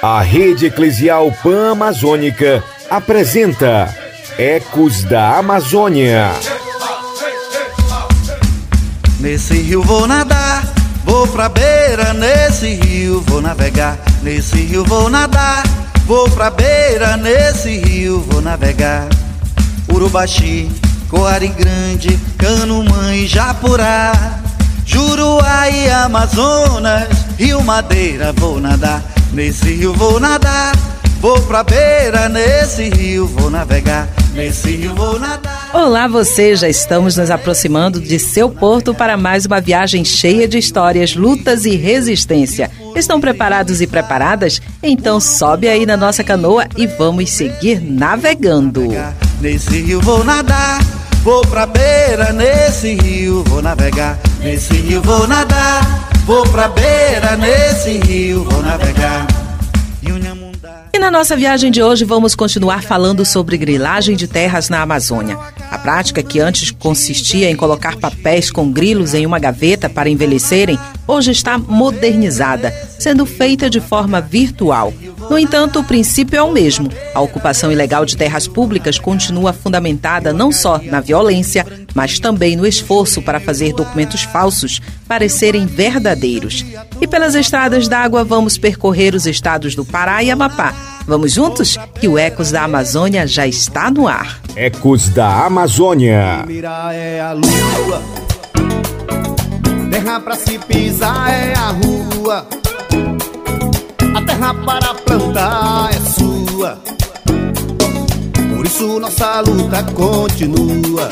A Rede Eclesial Pan-Amazônica apresenta Ecos da Amazônia. Nesse rio vou nadar, vou pra beira, nesse rio vou navegar, nesse rio vou nadar, vou pra beira, nesse rio vou navegar. Urubaxi, Coari Grande, Cano Mãe, Japurá. Juruá e Amazonas, Rio Madeira vou nadar, nesse rio vou nadar, vou pra beira, nesse rio vou navegar, nesse rio vou nadar. Olá, você! Já estamos nos aproximando de seu porto para mais uma viagem cheia de histórias, lutas e resistência. Estão preparados e preparadas? Então sobe aí na nossa canoa e vamos seguir navegando. Nesse rio vou nadar, vou pra beira, nesse rio vou navegar, nesse rio vou nadar, vou pra beira, nesse rio vou navegar. E na nossa viagem de hoje vamos continuar falando sobre grilagem de terras na Amazônia. A prática que antes consistia em colocar papéis com grilos em uma gaveta para envelhecerem, hoje está modernizada, sendo feita de forma virtual. No entanto, o princípio é o mesmo. A ocupação ilegal de terras públicas continua fundamentada não só na violência, mas também no esforço para fazer documentos falsos parecerem verdadeiros. E pelas estradas d'água vamos percorrer os estados do Pará e Amapá. Vamos juntos? Que o Ecos da Amazônia já está no ar. Ecos da Amazônia. é a lua. Terra pra se pisar é a rua. A terra para plantar é sua. Por isso nossa luta continua.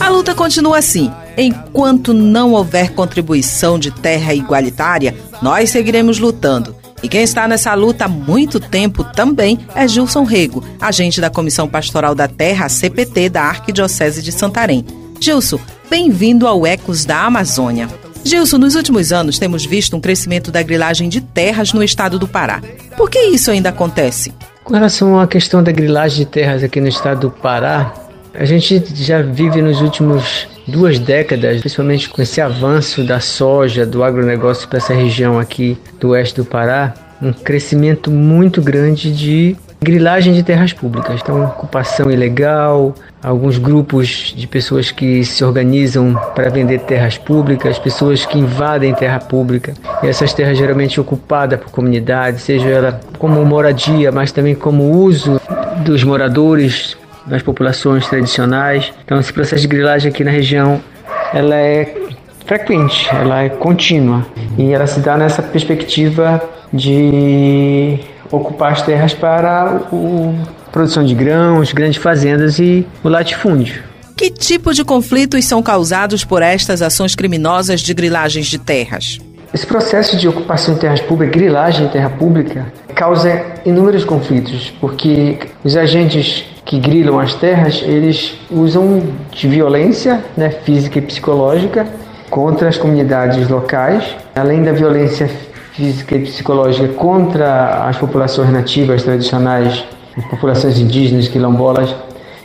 A luta continua assim. Enquanto não houver contribuição de terra igualitária, nós seguiremos lutando. E quem está nessa luta há muito tempo também é Gilson Rego, agente da Comissão Pastoral da Terra, CPT, da Arquidiocese de Santarém. Gilson, bem-vindo ao Ecos da Amazônia. Gilson, nos últimos anos temos visto um crescimento da grilagem de terras no estado do Pará. Por que isso ainda acontece? Com relação à questão da grilagem de terras aqui no estado do Pará, a gente já vive nos últimos duas décadas, principalmente com esse avanço da soja, do agronegócio para essa região aqui do oeste do Pará, um crescimento muito grande de grilagem de terras públicas. Então, ocupação ilegal, alguns grupos de pessoas que se organizam para vender terras públicas, pessoas que invadem terra pública. E essas terras geralmente ocupadas por comunidades, seja ela como moradia, mas também como uso dos moradores das populações tradicionais. Então, esse processo de grilagem aqui na região, ela é frequente, ela é contínua e ela se dá nessa perspectiva de ocupar as terras para a produção de grãos, grandes fazendas e o latifúndio. Que tipo de conflitos são causados por estas ações criminosas de grilagens de terras? Esse processo de ocupação de terras públicas, grilagem de terra pública, causa inúmeros conflitos, porque os agentes que grilam as terras, eles usam de violência né, física e psicológica contra as comunidades locais, além da violência física e psicológica contra as populações nativas tradicionais, as populações indígenas, quilombolas,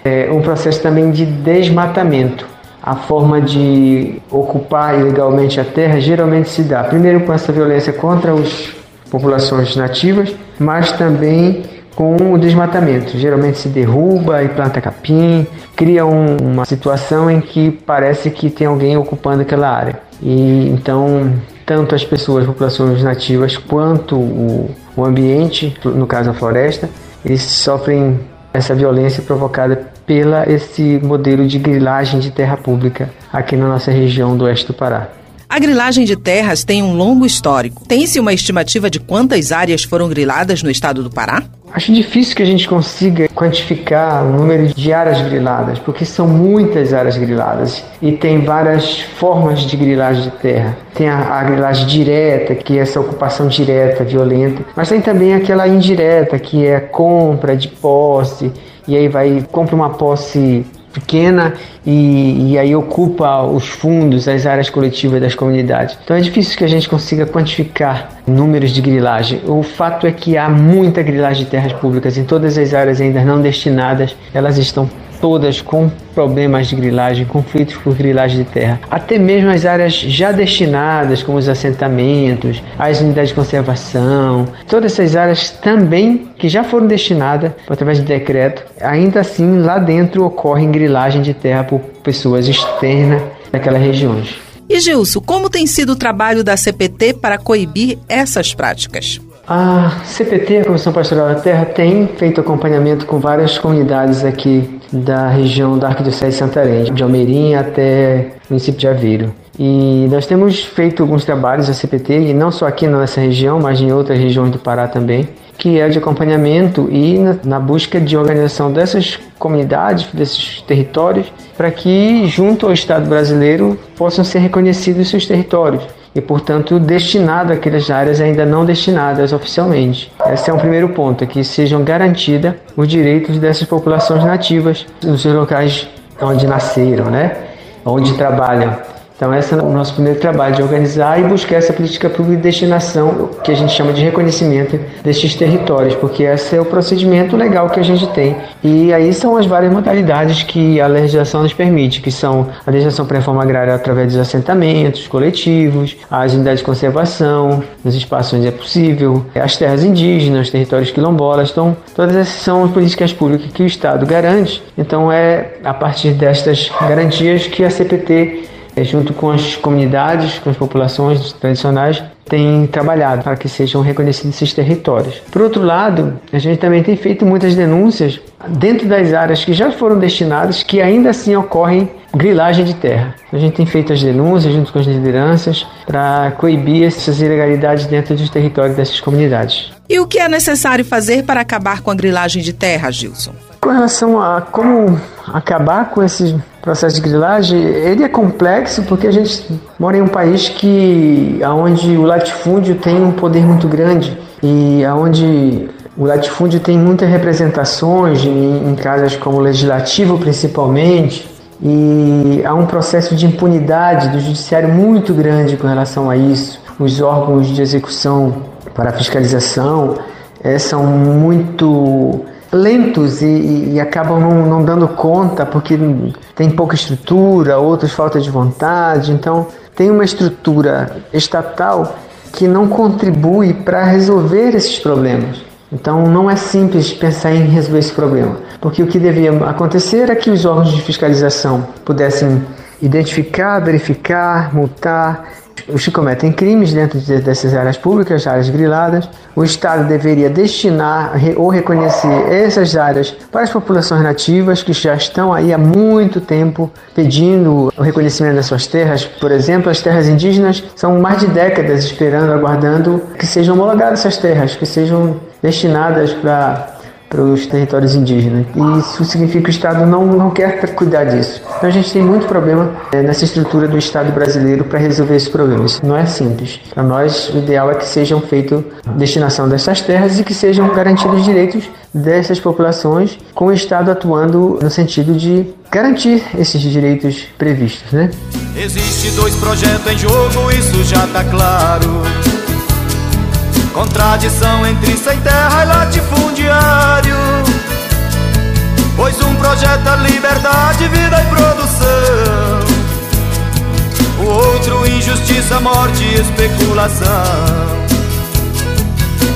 é um processo também de desmatamento. A forma de ocupar ilegalmente a terra geralmente se dá primeiro com essa violência contra as populações nativas, mas também com o desmatamento. Geralmente se derruba e planta capim, cria um, uma situação em que parece que tem alguém ocupando aquela área. E então tanto as pessoas, populações nativas, quanto o, o ambiente, no caso a floresta, eles sofrem essa violência provocada pela esse modelo de grilagem de terra pública aqui na nossa região do oeste do Pará. A grilagem de terras tem um longo histórico. Tem-se uma estimativa de quantas áreas foram griladas no estado do Pará? Acho difícil que a gente consiga quantificar o número de áreas griladas, porque são muitas áreas griladas e tem várias formas de grilagem de terra. Tem a, a grilagem direta, que é essa ocupação direta, violenta, mas tem também aquela indireta, que é a compra de posse, e aí vai compra uma posse pequena e, e, aí ocupa os fundos, as áreas coletivas das comunidades. Então é difícil que a gente consiga quantificar números de grilagem. O fato é que há muita grilagem de terras públicas em todas as áreas ainda não destinadas, elas estão todas com problemas de grilagem, conflitos por grilagem de terra. Até mesmo as áreas já destinadas, como os assentamentos, as unidades de conservação, todas essas áreas também que já foram destinadas através de decreto, ainda assim lá dentro ocorre grilagem de terra por pessoas externas daquelas regiões. E Gilson, como tem sido o trabalho da CPT para coibir essas práticas? A CPT, a Comissão Pastoral da Terra, tem feito acompanhamento com várias comunidades aqui da região da Arquidiocese de Santarém, de Almeirinha até o município de Aveiro. E nós temos feito alguns trabalhos da CPT, e não só aqui nessa região, mas em outras regiões do Pará também, que é de acompanhamento e na, na busca de organização dessas comunidades, desses territórios, para que, junto ao Estado brasileiro, possam ser reconhecidos seus territórios e, portanto, destinado àquelas áreas ainda não destinadas oficialmente. Esse é um primeiro ponto, é que sejam garantidos os direitos dessas populações nativas nos seus locais onde nasceram, né? onde trabalham. Então, esse é o nosso primeiro trabalho, de organizar e buscar essa política pública de destinação, que a gente chama de reconhecimento destes territórios, porque esse é o procedimento legal que a gente tem. E aí são as várias modalidades que a legislação nos permite, que são a legislação para a reforma agrária através dos assentamentos coletivos, as unidades de conservação, nos espaços onde é possível, as terras indígenas, territórios quilombolas. Então, todas essas são as políticas públicas que o Estado garante. Então, é a partir destas garantias que a CPT junto com as comunidades, com as populações tradicionais, tem trabalhado para que sejam reconhecidos esses territórios. Por outro lado, a gente também tem feito muitas denúncias dentro das áreas que já foram destinadas que ainda assim ocorrem grilagem de terra. A gente tem feito as denúncias junto com as lideranças para coibir essas ilegalidades dentro dos territórios dessas comunidades. E o que é necessário fazer para acabar com a grilagem de terra, Gilson? Com relação a como acabar com esse processo de grilagem, ele é complexo porque a gente mora em um país que onde o latifúndio tem um poder muito grande e aonde o latifúndio tem muitas representações em, em casas como legislativo principalmente e há um processo de impunidade do judiciário muito grande com relação a isso. Os órgãos de execução para fiscalização é, são muito lentos e, e acabam não, não, dando conta porque tem pouca estrutura, outros falta de vontade. Então, tem uma estrutura estatal que não contribui para resolver esses problemas. Então, não é simples pensar em resolver esse problema, porque o que devia acontecer é que os órgãos de fiscalização pudessem identificar, verificar, multar os que cometem crimes dentro dessas áreas públicas, áreas griladas, o Estado deveria destinar ou reconhecer essas áreas para as populações nativas que já estão aí há muito tempo pedindo o reconhecimento das suas terras. Por exemplo, as terras indígenas são mais de décadas esperando, aguardando que sejam homologadas essas terras, que sejam destinadas para os territórios indígenas. E isso significa que o Estado não, não quer cuidar disso. Então a gente tem muito problema é, nessa estrutura do Estado brasileiro para resolver esses problemas. Não é simples. Para nós, o ideal é que sejam feitos destinação dessas terras e que sejam garantidos os direitos dessas populações, com o Estado atuando no sentido de garantir esses direitos previstos, né? Existe dois projetos em jogo, isso já tá claro. Contradição entre sem terra e latifundiário. Pois um projeto é liberdade, vida e produção. O outro injustiça, morte e especulação.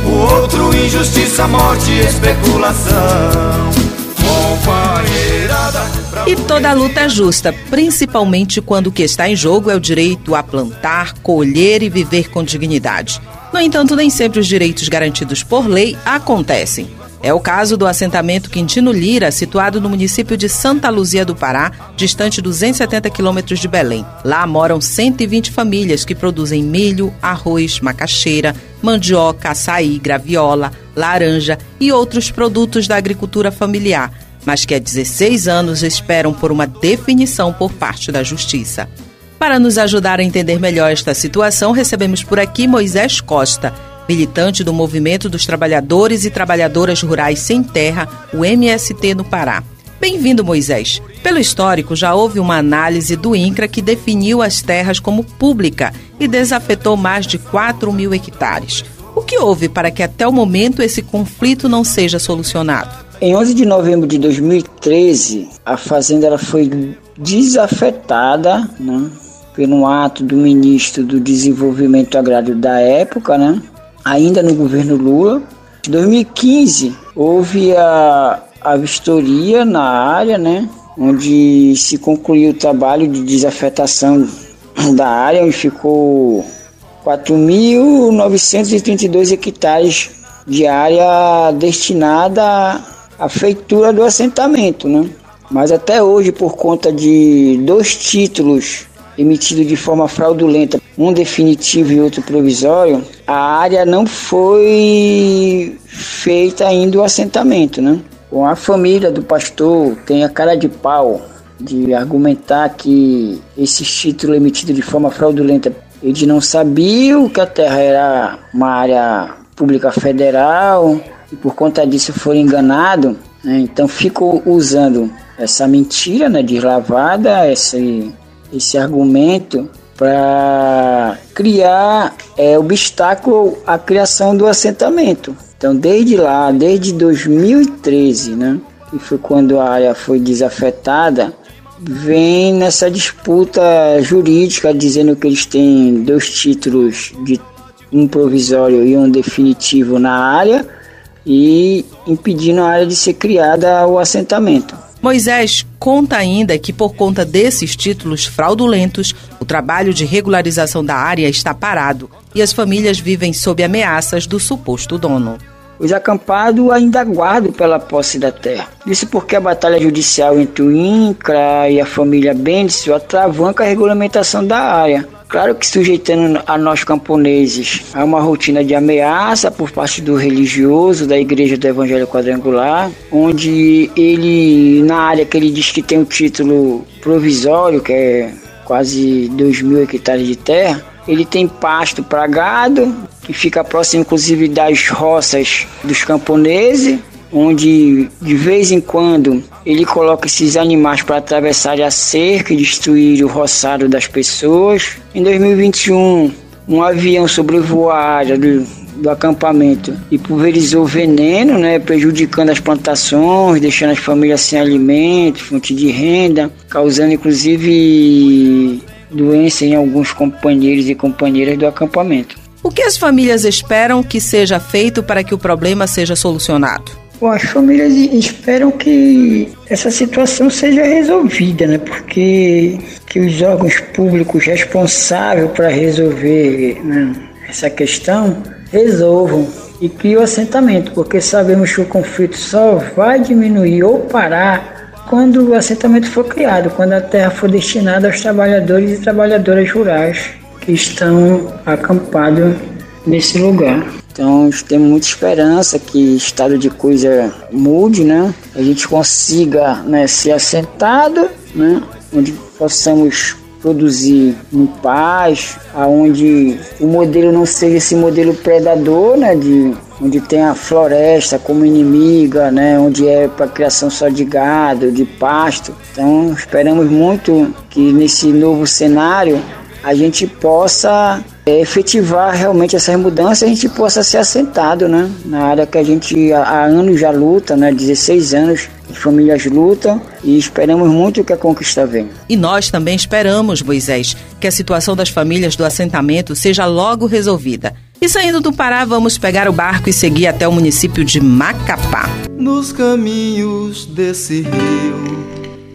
O outro injustiça, morte e especulação. E toda luta é justa, principalmente quando o que está em jogo é o direito a plantar, colher e viver com dignidade. No entanto, nem sempre os direitos garantidos por lei acontecem. É o caso do assentamento Quintino Lira, situado no município de Santa Luzia do Pará, distante 270 quilômetros de Belém. Lá moram 120 famílias que produzem milho, arroz, macaxeira, mandioca, açaí, graviola, laranja e outros produtos da agricultura familiar, mas que há 16 anos esperam por uma definição por parte da Justiça. Para nos ajudar a entender melhor esta situação, recebemos por aqui Moisés Costa, militante do Movimento dos Trabalhadores e Trabalhadoras Rurais Sem Terra, o MST no Pará. Bem-vindo, Moisés. Pelo histórico, já houve uma análise do INCRA que definiu as terras como pública e desafetou mais de 4 mil hectares. O que houve para que até o momento esse conflito não seja solucionado? Em 11 de novembro de 2013, a fazenda ela foi desafetada, né, pelo ato do ministro do Desenvolvimento Agrário da época, né, ainda no governo Lula. Em 2015, houve a, a vistoria na área, né, onde se concluiu o trabalho de desafetação da área, onde ficou 4.932 hectares de área destinada à feitura do assentamento, né? Mas até hoje, por conta de dois títulos emitidos de forma fraudulenta, um definitivo e outro provisório, a área não foi feita ainda o assentamento, né? Com a família do pastor tem a cara de pau de argumentar que esses títulos emitidos de forma fraudulenta, eles não sabiam que a terra era uma área pública federal e por conta disso foram enganados, né? então ficou usando essa mentira né, deslavada, esse, esse argumento para criar é, obstáculo à criação do assentamento. Então, desde lá, desde 2013, né, que foi quando a área foi desafetada, vem nessa disputa jurídica dizendo que eles têm dois títulos de um provisório e um definitivo na área e impedindo a área de ser criada o assentamento. Moisés conta ainda que, por conta desses títulos fraudulentos, o trabalho de regularização da área está parado e as famílias vivem sob ameaças do suposto dono. Os acampados ainda aguardam pela posse da terra. Isso porque a batalha judicial entre o INCRA e a família Bendis atravanca a regulamentação da área. Claro que sujeitando a nós camponeses a uma rotina de ameaça por parte do religioso da Igreja do Evangelho Quadrangular, onde ele, na área que ele diz que tem o um título provisório, que é quase 2 mil hectares de terra, ele tem pasto para gado, que fica próximo inclusive das roças dos camponeses, onde de vez em quando ele coloca esses animais para atravessar a cerca e destruir o roçado das pessoas. Em 2021, um avião sobrevoou a área do, do acampamento e pulverizou veneno, né, prejudicando as plantações, deixando as famílias sem alimento, fonte de renda, causando inclusive doença em alguns companheiros e companheiras do acampamento. O que as famílias esperam que seja feito para que o problema seja solucionado? Bom, as famílias esperam que essa situação seja resolvida, né? Porque que os órgãos públicos responsáveis para resolver né, essa questão resolvam e que o assentamento, porque sabemos que o conflito só vai diminuir ou parar quando o assentamento for criado, quando a terra for destinada aos trabalhadores e trabalhadoras rurais que estão acampados nesse lugar. Então temos muita esperança que estado de coisa mude, né? A gente consiga né, ser assentado, né? Onde possamos produzir em paz, aonde o modelo não seja esse modelo predador, né? De onde tem a floresta como inimiga, né? Onde é para criação só de gado, de pasto. Então esperamos muito que nesse novo cenário a gente possa é, efetivar realmente essas mudanças, a gente possa ser assentado, né? Na área que a gente há, anos já luta, né? 16 anos as famílias lutam e esperamos muito que a conquista venha. E nós também esperamos, Moisés, que a situação das famílias do assentamento seja logo resolvida. E saindo do Pará, vamos pegar o barco e seguir até o município de Macapá. Nos caminhos desse rio,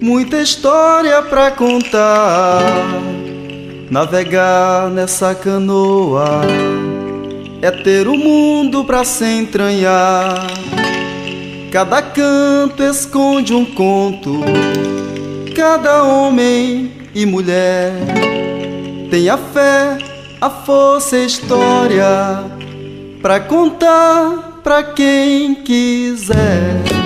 muita história para contar Navegar nessa canoa é ter o mundo pra se entranhar. Cada canto esconde um conto, cada homem e mulher tem a fé, a força e história pra contar pra quem quiser.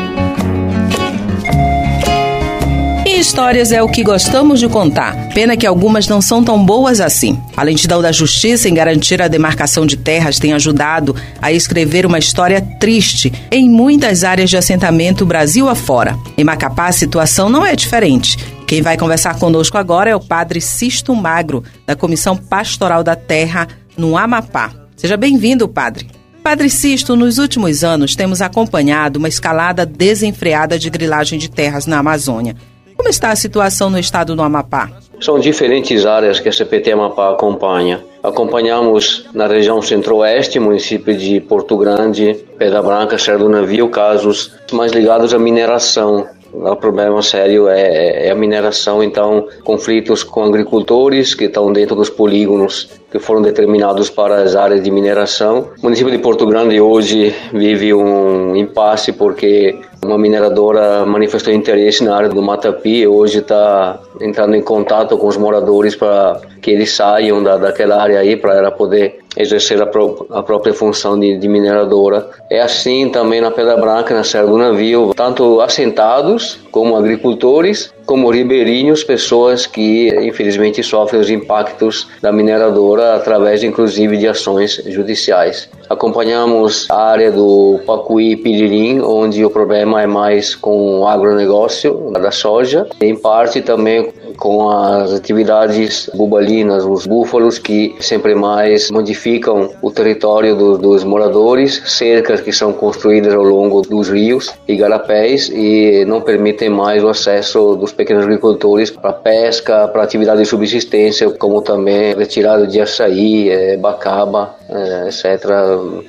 Histórias é o que gostamos de contar. Pena que algumas não são tão boas assim. A lentidão da justiça em garantir a demarcação de terras tem ajudado a escrever uma história triste em muitas áreas de assentamento Brasil afora. Em Macapá, a situação não é diferente. Quem vai conversar conosco agora é o padre Sisto Magro, da Comissão Pastoral da Terra, no Amapá. Seja bem-vindo, padre. Padre Sisto, nos últimos anos temos acompanhado uma escalada desenfreada de grilagem de terras na Amazônia. Como está a situação no estado do Amapá? São diferentes áreas que a CPT Amapá acompanha. Acompanhamos na região centro-oeste, município de Porto Grande, Pedra Branca, Serra do Navio, casos mais ligados à mineração, o problema sério é, é, a mineração, então conflitos com agricultores que estão dentro dos polígonos que foram determinados para as áreas de mineração. O município de Porto Grande hoje vive um impasse porque uma mineradora manifestou interesse na área do Matapi e hoje está entrando em contato com os moradores para que eles saiam da, daquela área aí para ela poder exercer a, pró a própria função de, de, mineradora. É assim também na Pedra Branca, na Serra do Navio, tanto assentados como agricultores, como ribeirinhos, pessoas que infelizmente sofrem os impactos da mineradora através inclusive de ações judiciais. Acompanhamos a área do Pacuí e Piririm, onde o problema é mais com o agronegócio da soja, em parte também com as atividades bubalinas, os búfalos que sempre mais modificam o território do, dos moradores, cercas que são construídas ao longo dos rios e garapés e não permitem mais o acesso dos pequenos agricultores para pesca, para atividade de subsistência, como também retirada de açaí, é, bacaba, etc.,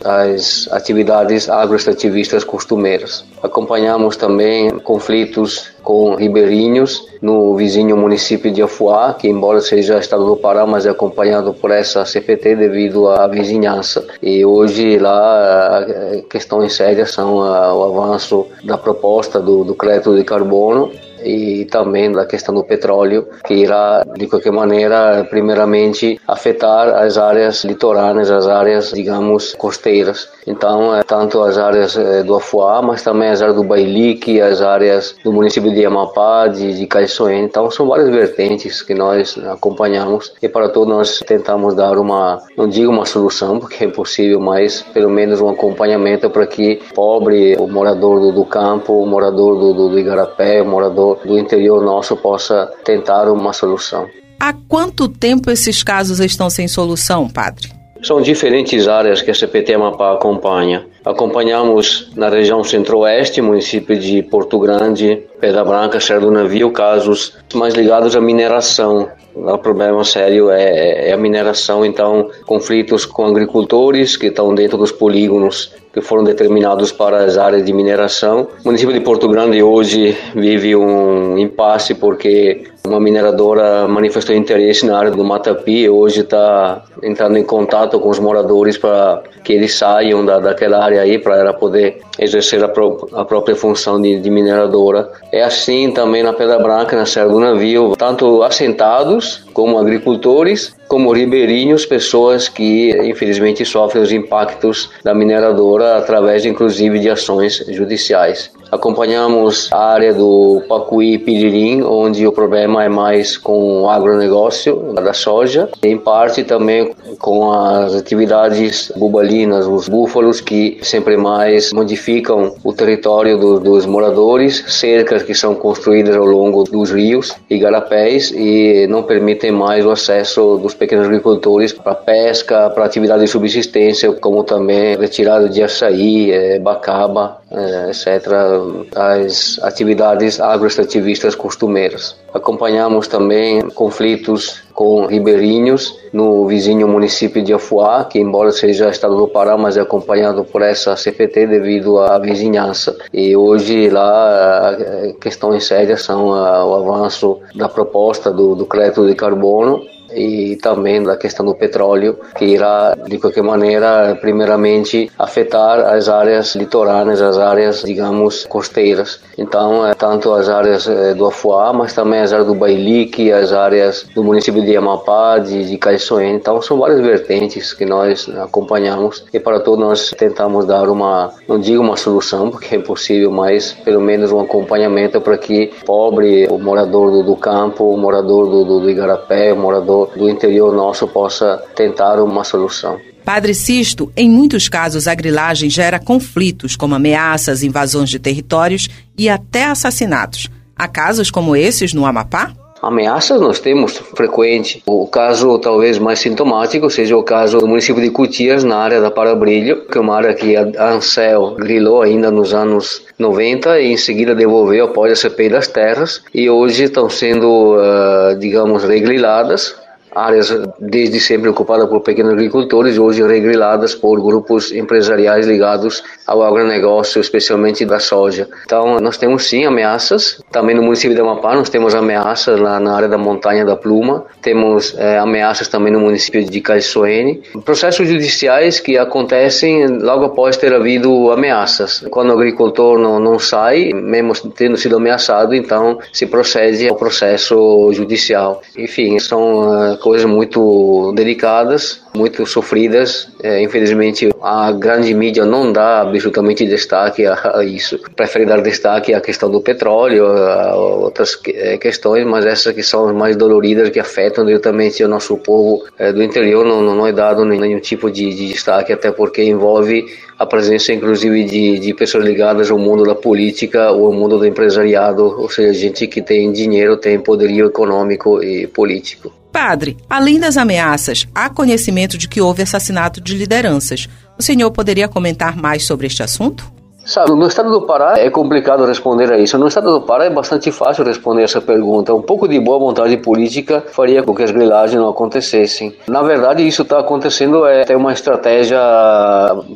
as atividades agroextrativistas costumeiras. Acompanhamos também conflitos com ribeirinhos no vizinho município de Afuá, que embora seja estado do Pará, mas é acompanhado por essa CPT devido à vizinhança. E hoje lá a questão séria são o avanço da proposta do, do crédito de carbono e também da questão do petróleo, que irá, de qualquer maneira, primeiramente afetar as áreas litorâneas, as áreas, digamos, costeiras. Então, é, tanto as áreas é, do Afuá, mas também as áreas do Bailique, as áreas do município de Amapá, de, de Caiçoene. Então, são várias vertentes que nós acompanhamos e para todos nós tentamos dar uma, não digo uma solução, porque é impossível, mas pelo menos um acompanhamento para que pobre, o morador do, do campo, o morador do, do, do Igarapé, o morador do interior nosso possa tentar uma solução. Há quanto tempo esses casos estão sem solução, padre? São diferentes áreas que a CPT Amapá acompanha. Acompanhamos na região centro-oeste, município de Porto Grande, Pedra Branca, Serra do Navio, casos mais ligados à mineração. O problema sério é, é a mineração, então conflitos com agricultores que estão dentro dos polígonos que foram determinados para as áreas de mineração. O município de Porto Grande hoje vive um impasse porque uma mineradora manifestou interesse na área do Matapi e hoje está entrando em contato com os moradores para que eles saiam da, daquela área aí para ela poder exercer a, pró a própria função de, de, mineradora. É assim também na Pedra Branca, na Serra do Navio, tanto assentados como agricultores, como ribeirinhos, pessoas que infelizmente sofrem os impactos da mineradora através inclusive de ações judiciais. Acompanhamos a área do Pacuí e Piririm, onde o problema é mais com o agronegócio da soja, em parte também com as atividades bubalinas, os búfalos que sempre mais modificam o território do, dos moradores, cercas que são construídas ao longo dos rios e garapés e não permitem mais o acesso dos pequenos agricultores para pesca, para atividade de subsistência, como também retirada de açaí, é, bacaba, é, etc., as atividades agroextrativistas costumeiras. Acompanhamos também conflitos com ribeirinhos no vizinho município de Afuá, que embora seja estado do Pará, mas é acompanhado por essa CPT devido à vizinhança. E hoje lá a questão séria são o avanço da proposta do, do crédito de carbono e também da questão do petróleo, que irá, de qualquer maneira, primeiramente afetar as áreas litorâneas, as áreas, digamos, costeiras. Então, é, tanto as áreas é, do Afuá, mas também as áreas do Bailique, as áreas do município de Amapá, de, de Caiçoene. Então, são várias vertentes que nós acompanhamos e para todos nós tentamos dar uma, não digo uma solução, porque é impossível, mas pelo menos um acompanhamento para que pobre, o morador do, do campo, o morador do, do, do Igarapé, o morador do interior nosso possa tentar uma solução. Padre Sisto, em muitos casos a grilagem gera conflitos, como ameaças, invasões de territórios e até assassinatos. Há casos como esses no Amapá? Ameaças nós temos frequente. O caso talvez mais sintomático seja o caso do município de Cutias, na área da Parabrilho, que é uma área que a Ansel grilou ainda nos anos 90 e em seguida devolveu após a CPI das terras e hoje estão sendo, uh, digamos, regriladas áreas desde sempre ocupadas por pequenos agricultores, hoje regriladas por grupos empresariais ligados ao agronegócio, especialmente da soja. Então, nós temos sim ameaças. Também no município de Amapá, nós temos ameaças lá na área da Montanha da Pluma, temos é, ameaças também no município de Caixoene. Processos judiciais que acontecem logo após ter havido ameaças. Quando o agricultor não, não sai, mesmo tendo sido ameaçado, então se procede ao processo judicial. Enfim, são uh, coisas muito delicadas, muito sofridas. É, infelizmente, a grande mídia não dá absolutamente destaque a, isso. Prefere dar destaque à questão do petróleo, a outras é, questões, mas essas que são mais doloridas, que afetam diretamente o nosso povo é, do interior, não, não é dado nenhum tipo de, de destaque, até porque envolve a presença inclusive de, de pessoas ligadas ao mundo da política ou ao mundo do empresariado, ou seja, gente que tem dinheiro, tem poderio econômico e político. Padre, além das ameaças, há conhecimento de que houve assassinato de lideranças. O senhor poderia comentar mais sobre este assunto? Sabe, no estado do Pará é complicado responder a isso. No estado do Pará é bastante fácil responder essa pergunta. Um pouco de boa vontade política faria com que as grilagens não acontecessem. Na verdade, isso está acontecendo é ter uma estratégia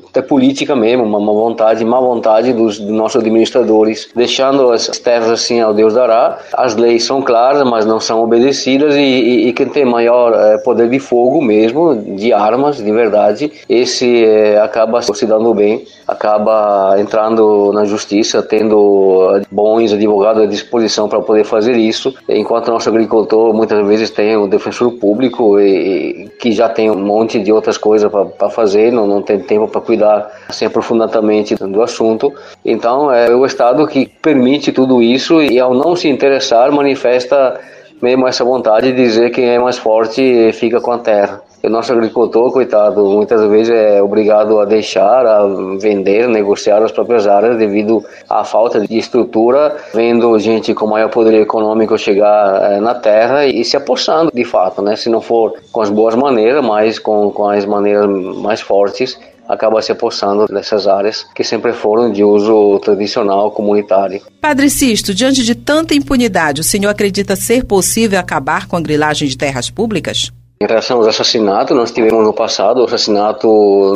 até política mesmo, uma má vontade, má vontade dos, dos nossos administradores, deixando as terras assim ao Deus dará. As leis são claras, mas não são obedecidas e, e, e quem tem maior é, poder de fogo mesmo, de armas, de verdade, esse é, acaba se dando bem, acaba entrando entrando na justiça, tendo bons advogados à disposição para poder fazer isso, enquanto nosso agricultor muitas vezes tem o defensor público e, e que já tem um monte de outras coisas para fazer, não, não tem tempo para cuidar assim aprofundadamente do assunto. Então é o Estado que permite tudo isso e ao não se interessar manifesta mesmo essa vontade de dizer quem é mais forte fica com a terra. O nosso agricultor, coitado, muitas vezes é obrigado a deixar, a vender, negociar as próprias áreas devido à falta de estrutura, vendo gente com maior poder econômico chegar é, na terra e se apossando de fato, né? Se não for com as boas maneiras, mas com, com as maneiras mais fortes, acaba se apossando dessas áreas que sempre foram de uso tradicional comunitário. Padre Sisto, diante de tanta impunidade, o senhor acredita ser possível acabar com a grilagem de terras públicas? Em relação aos assassinatos, nós tivemos no passado o assassinato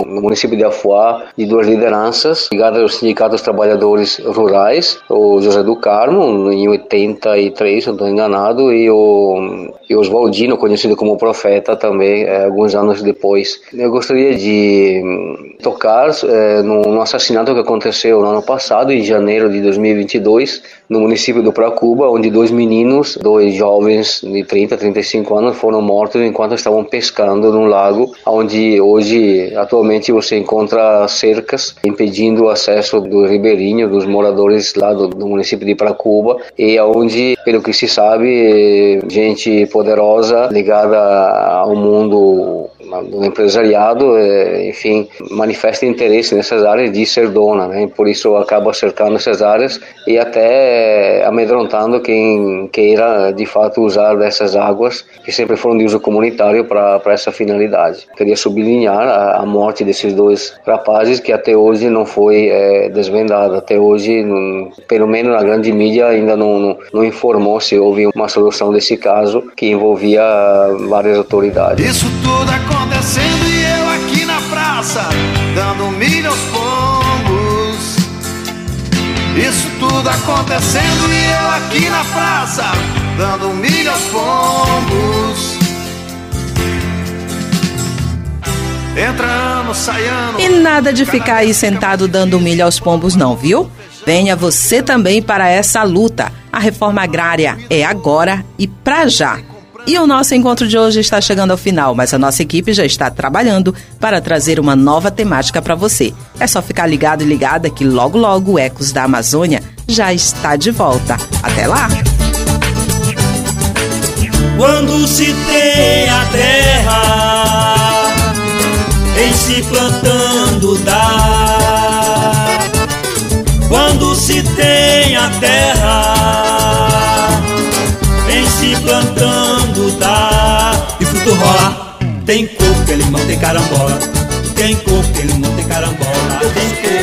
no município de Afuá de duas lideranças ligadas aos sindicatos trabalhadores rurais, o José do Carmo, em 83, se não estou enganado, e o, e Oswaldino, conhecido como Profeta, também, é, alguns anos depois. Eu gostaria de hum, tocar é, no, no assassinato que aconteceu no ano passado, em janeiro de 2022, no município do Pracuba, onde dois meninos, dois jovens de 30, 35 anos, foram mortos enquanto estavam pescando num lago, onde hoje, atualmente, você encontra cercas impedindo o acesso do ribeirinho, dos moradores lá do, do município de Pracuba, e onde, pelo que se sabe, gente poderosa ligada ao mundo do empresariado, é, enfim, manifesta interesse nessas áreas de ser dona, né? Por isso acaba cercando essas áreas e até amedrontando quem queira de fato usar dessas águas que sempre foram de uso comunitário para essa finalidade. Queria sublinhar a, a, morte desses dois rapazes que até hoje não foi é, desvendada. Até hoje, não, pelo menos na grande mídia, ainda não, não, não informou se houve uma solução desse caso que envolvia várias autoridades. Isso tudo acontecendo e eu aqui na praça dando milho aos pombos. Isso tudo acontecendo e eu aqui na praça dando milho aos pombos. Entrando, saindo. E nada de ficar aí sentado dando milho aos pombos, não, viu? Venha você também para essa luta. A reforma agrária é agora e pra já. E o nosso encontro de hoje está chegando ao final, mas a nossa equipe já está trabalhando para trazer uma nova temática para você. É só ficar ligado e ligada que logo logo o Ecos da Amazônia já está de volta. Até lá! Quando se tem a terra em se plantando dá. Quando se tem a terra em se plantando fruto rola, tem coco, tem limão, tem carambola. Tem coco, tem limão, tem carambola. Tem coco.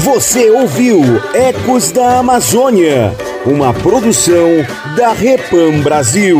Você ouviu Ecos da Amazônia, uma produção da Repam Brasil.